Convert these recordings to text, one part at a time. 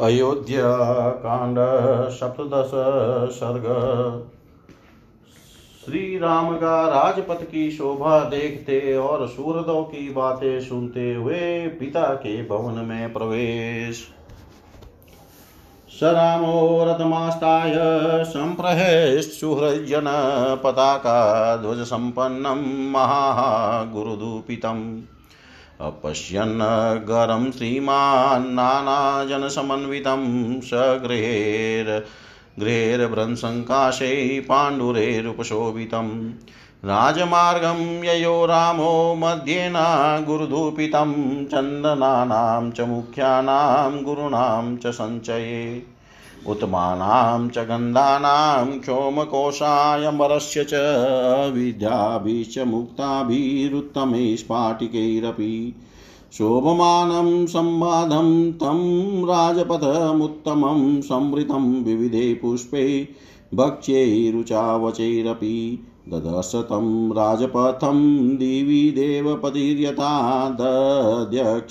अयोध्याकाण्ड सप्तदश सर्ग श्री राम का राजपथ की शोभा देखते और सूरदों की बातें सुनते हुए पिता के भवन में प्रवेश। स रामो रथमास्ताय सम्प्रहेशुहृजन पताका ध्वजसम्पन्नं महागुरुदूपितम्। अपश्यन्नगरं श्रीमान् नानाजनसमन्वितं सगृहेर् गृहेर्भ्रंसङ्काशै पाण्डुरेरुपशोभितं। राजमार्गं ययो रामो मध्येन गुरुधूपितं चन्दनानां च मुख्यानां गुरूणां च सञ्चये उत्तमानां च गन्धानां क्षोमकोशायम्बरस्य च विद्याभिश्च मुक्ताभिरुत्तमे स्फाटिकैरपि शोभमानं संवादं तं राजपथमुत्तमं संवृतं विविधे पुष्पे भक्ष्यैरुचावचैरपि ददश तं राजपथं दिवि देवपतिर्यथा दध्यक्षतैविला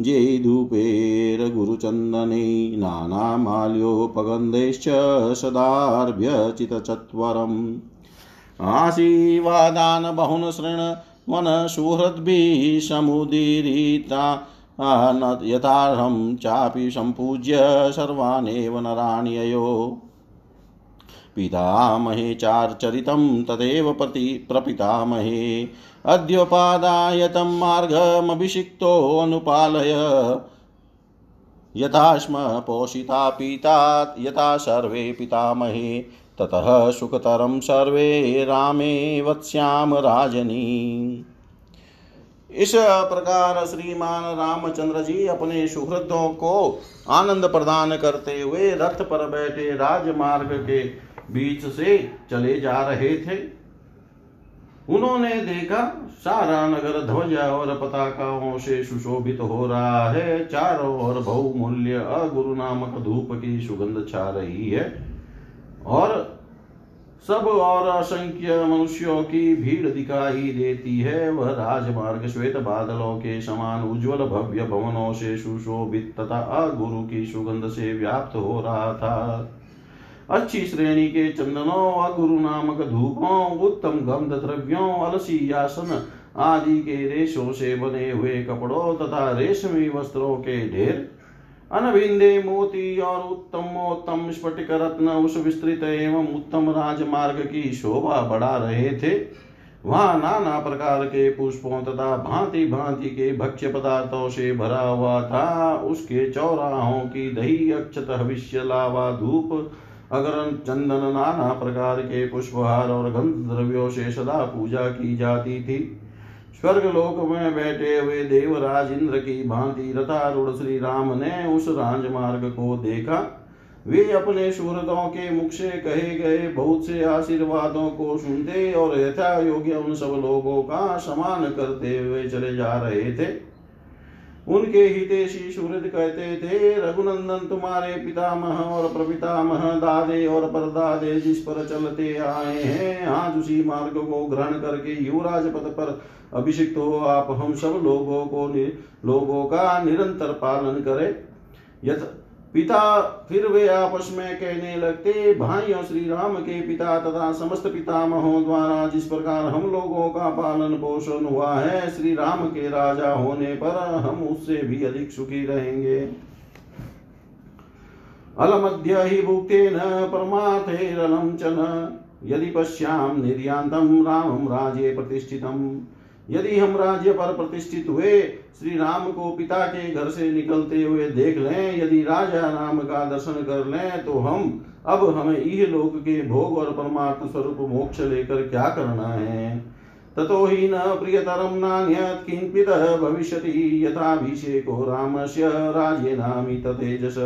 जैधूपेरगुरुचन्दने नानामाल्योपगन्धैश्च सदार्भ्यचितचत्वरम्। आशीर्वादान् बहुन् शृण्वनसुहृद्भिः समुदीरिता यथार्हं चापि सम्पूज्य सर्वानेव नराण्ययो पितामहे चार्चरितं तदेव प्रति प्रपितामहे। अद्योपादाय तं मार्गमभिषिक्तोऽनुपालय यथा स्म पोषिता पीता, यथा सर्वे पितामहे। ततः सुखतरं सर्वे रामे वत्स्याम राजनी। इस प्रकार श्रीमान रामचंद्र जी अपने सुहृदों को आनंद प्रदान करते हुए रथ पर बैठे राजमार्ग के बीच से चले जा रहे थे। उन्होंने देखा, सारा नगर ध्वज और पताकाओं से सुशोभित हो रहा है। चारों ओर बहुमूल्य अगुरु नामक धूप की सुगंध छा रही है और सब और असंख्य मनुष्यों की भीड़ दिखाई देती है। वह राजमार्ग श्वेत बादलों के समान उज्जवल भव्य भवनों से सुशोभित तथा अगुरु की सुगंध से व्याप्त हो रहा था। अच्छी श्रेणी के चंदनों अगुरु नामक धूपों, उत्तम गंध द्रव्यों, अलसी, आसन आदि के रेशों से बने हुए कपड़ों तथा रेशमी वस्त्रों के ढेर। अनभिंदे मोती और उत्तमोत्तम स्फटिक रत्न उस विस्तृत एवं उत्तम राजमार्ग की शोभा बढ़ा रहे थे। वहाँ नाना प्रकार के पुष्पों तथा भांति भांति के भक्ष्य पदार्थों से भरा हुआ था। उसके चौराहों की दही, अक्षत, हविष्य, लावा, धूप अगर चंदन नाना प्रकार के पुष्पहार और गंध द्रव्यों से सदा पूजा की जाती थी। स्वर्ग लोक में बैठे हुए देवराज इंद्र की भांति रथारूढ़ श्री राम ने उस राजमार्ग को देखा। वे अपने सूरतों के मुख से कहे गए बहुत से आशीर्वादों को सुनते और यथा योग्य उन सब लोगों का समान करते हुए चले जा रहे थे। उनके हितेशी सूरज कहते थे, रघुनंदन, तुम्हारे पितामह और प्रपितामह दादे और परदादे जिस पर चलते आए हैं, आज उसी मार्ग को ग्रहण करके युवराज पद पर अभिषिक्त हो, आप हम सब लोगों को लोगों का निरंतर पालन करें। यथ पिता, फिर वे आपस में कहने लगते, भाइयों श्री राम के पिता तथा समस्त पितामहों द्वारा जिस प्रकार हम लोगों का पालन पोषण हुआ है श्री राम के राजा होने पर हम उससे भी अधिक सुखी रहेंगे। अलमध्य ही भुक्ते न परमार्थेरलम च न यदि पश्याम निर्यांतम रामम राजे प्रतिष्ठितम। यदि हम राज्य पर प्रतिष्ठित हुए, श्री राम को पिता के घर से निकलते हुए देख लें, यदि राजा राम का दर्शन कर लें तो हम, अब हमें इह लोक के भोग और परमात्म स्वरूप मोक्ष लेकर क्या करना है? ततो ही न प्रियतरम नान्यत किंपित भविष्यति यथाभिषेको रामस्य राज्येनामित तेजस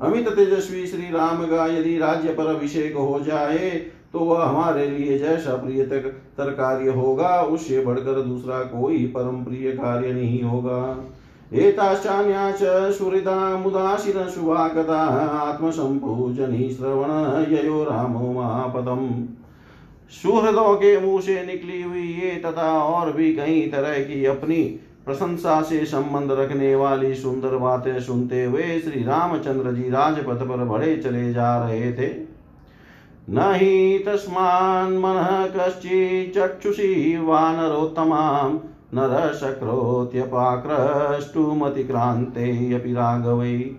अमित तेजस्वी श्री राम का यदि राज्य पर अभिषेक हो जाए तो वह हमारे लिए जैसा प्रिय तर कार्य होगा, उससे बढ़कर दूसरा कोई परम प्रिय कार्य नहीं होगा। एताश्चान्या च सुहृदा मुदाशिर शुभा कथा श्रवण ययो रामो महापदम। सुहृदों के मुँह से निकली हुई ये तथा और भी कई तरह की अपनी प्रशंसा से संबंध रखने वाली सुंदर बातें सुनते हुए श्री रामचंद्र जी राजपथ पर बढ़े चले जा रहे थे। न हि तस्मान् मनः कश्चिच्चक्षुषी वानरोत्तमां नरशक्रोत्यपाक्रष्टुमतिक्रान्ते राघवै।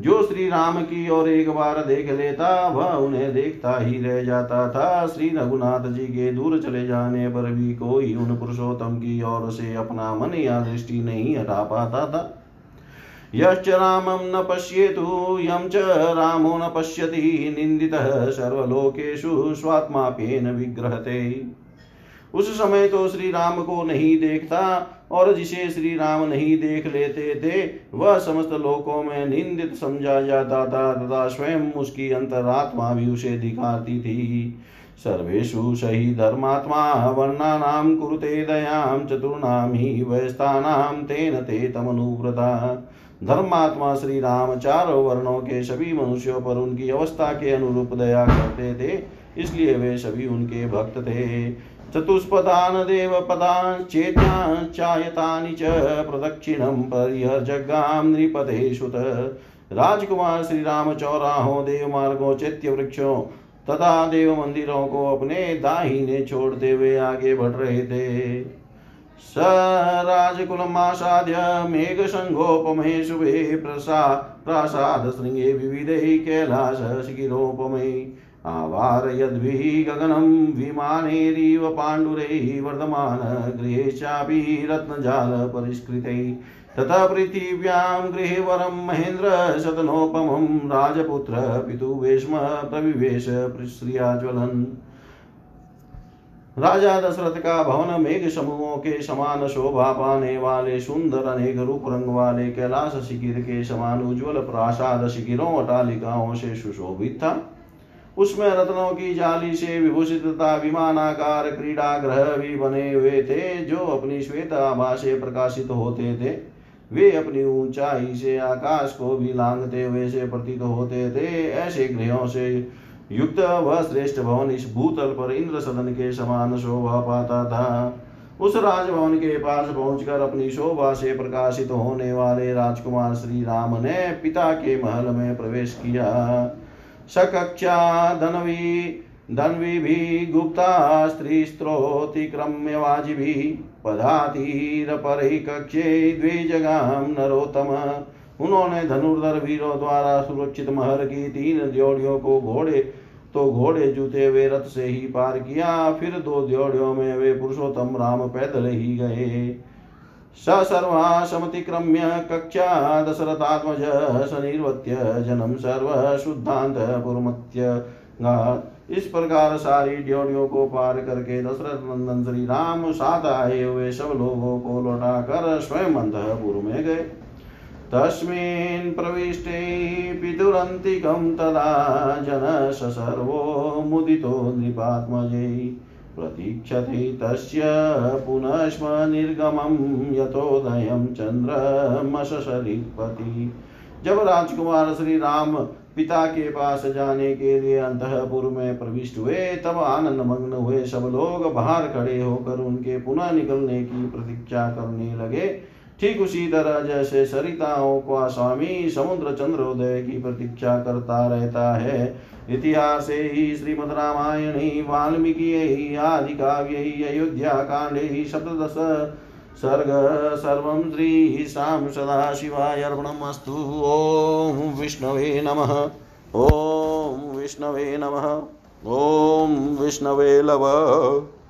जो श्री राम की ओर एक बार देख लेता, वह उन्हें देखता ही रह जाता था। श्री रघुनाथ जी के दूर चले जाने पर भी कोई उन पुरुषोत्तम की ओर से अपना मन या दृष्टि नहीं हटा पाता था। यश्च रामं न पश्येतु, यं च रामो न पश्यति, निन्दितः सर्वलोकेषु स्वात्माप्येन विग्रहते। उस समय तो श्री राम को नहीं देखता, और जिसे श्री राम नहीं देख लेते थे, वह समस्त लोकों में निंदित समझा जाता था, तथा स्वयं उसकी अंतरात्मा भी उसे दिखाती थी। सर्वेषु सही धर्मात्मा वर्णानां कुरुते, दयां चतुर्णां हि वयस्तानां तेन ते तमनुव्रता। धर्मात्मा श्री राम चारों वर्णों के सभी मनुष्यों पर उनकी अवस्था के अनुरूप दया करते थे, इसलिए वे सभी उनके भक्त थे। चतुष्पदान देवपदाश्चेत्याचायतानि च प्रदक्षिणं पर्यजगां नृपते सुत राजकुमार श्री राम चौराहों देव मार्गों चैत्य वृक्षों तथा देव मंदिरों को अपने दाहिने छोड़ते हुए आगे बढ़ रहे थे। स राजकुलमासाद्य मेघसङ्गोपमे शुभे प्रसा प्रासादशृङ्गे विविधैः कैलासशिखिरोपमे आवारयद्भिः गगनं विमानैरिव पाण्डुरैः वर्धमान गृहेशापि रत्नजालपरिष्कृतैः तथा पृथिव्यां गृहवरं महेन्द्र शतनोपमं राजपुत्र पितुवेश्म प्रविवेश श्रियाज्वलन् राजा दशरथ का भवन मेघ समूहों के समान शोभा पाने वाले सुंदर अनेक रूप रंग वाले कैलाश शिखिर के समान उज्ज्वल प्रासाद शिखिरों अटालिकाओं से सुशोभित था। उसमें रत्नों की जाली से विभूषित तथा विमानाकार क्रीड़ा ग्रह भी बने हुए थे, जो अपनी श्वेत आभा से प्रकाशित होते थे। वे अपनी ऊंचाई से आकाश को भी लांगते हुए से प्रतीत होते थे, ऐसे ग्रहों से युक्त वह श्रेष्ठ भवन इस भूतल पर इंद्र सदन के समान शोभा पाता था। उस राजभवन के पास पहुंचकर अपनी शोभा से प्रकाशित होने वाले राजकुमार श्री राम ने पिता के महल में प्रवेश किया। सकक्षा धनवी धनवी भी, गुप्ता, स्त्री स्त्रोतिक्रम्य वाजिभी पदातीर पर कक्षे द्वे जगाम उन्होंने धनुर्धर वीरों द्वारा सुरक्षित महर की तीन जोड़ियों को घोड़े तो घोड़े जूते वे रथ से ही पार किया, फिर दो जोड़ियों में वे पुरुषोत्तम राम पैदल ही गए। स सर्वा समतिक्रम्य कक्षा दशरथात्मज स निर्वत्य जन्म सर्व शुद्धांत पुरमत्य इस प्रकार सारी ड्योड़ियों को पार करके दशरथ नंदन श्री राम साथ आए हुए सब लोगों को लौटा कर स्वयं अंतपुर में गए। तस्मिन् प्रविष्टे पितुरन्तिकं तदा जनश सर्वो मुदितो नृपात्मजै प्रतीक्षते तस्य पुनश्म निर्गमं यतोदयं चन्द्रमशशरीपति जब राजकुमार श्री राम पिता के पास जाने के लिए अंतपुर में प्रविष्ट हुए, तब आनंद मग्न हुए सब लोग बाहर खड़े होकर उनके पुनः निकलने की प्रतीक्षा करने लगे। ठीक उसी तरह जैसे सरिताओं का स्वामी समुद्र चंद्रोदय की प्रतीक्षा करता रहता है। इतिहास ही श्रीमद रामायण ही वाल्मीकि आदि काव्य अयोध्या कांडे सप्तश सर्ग सदा शिवाय अर्पणमस्तु। ओम विष्णवे नमः। ओम विष्णवे नमः। ओम विष्णवे लव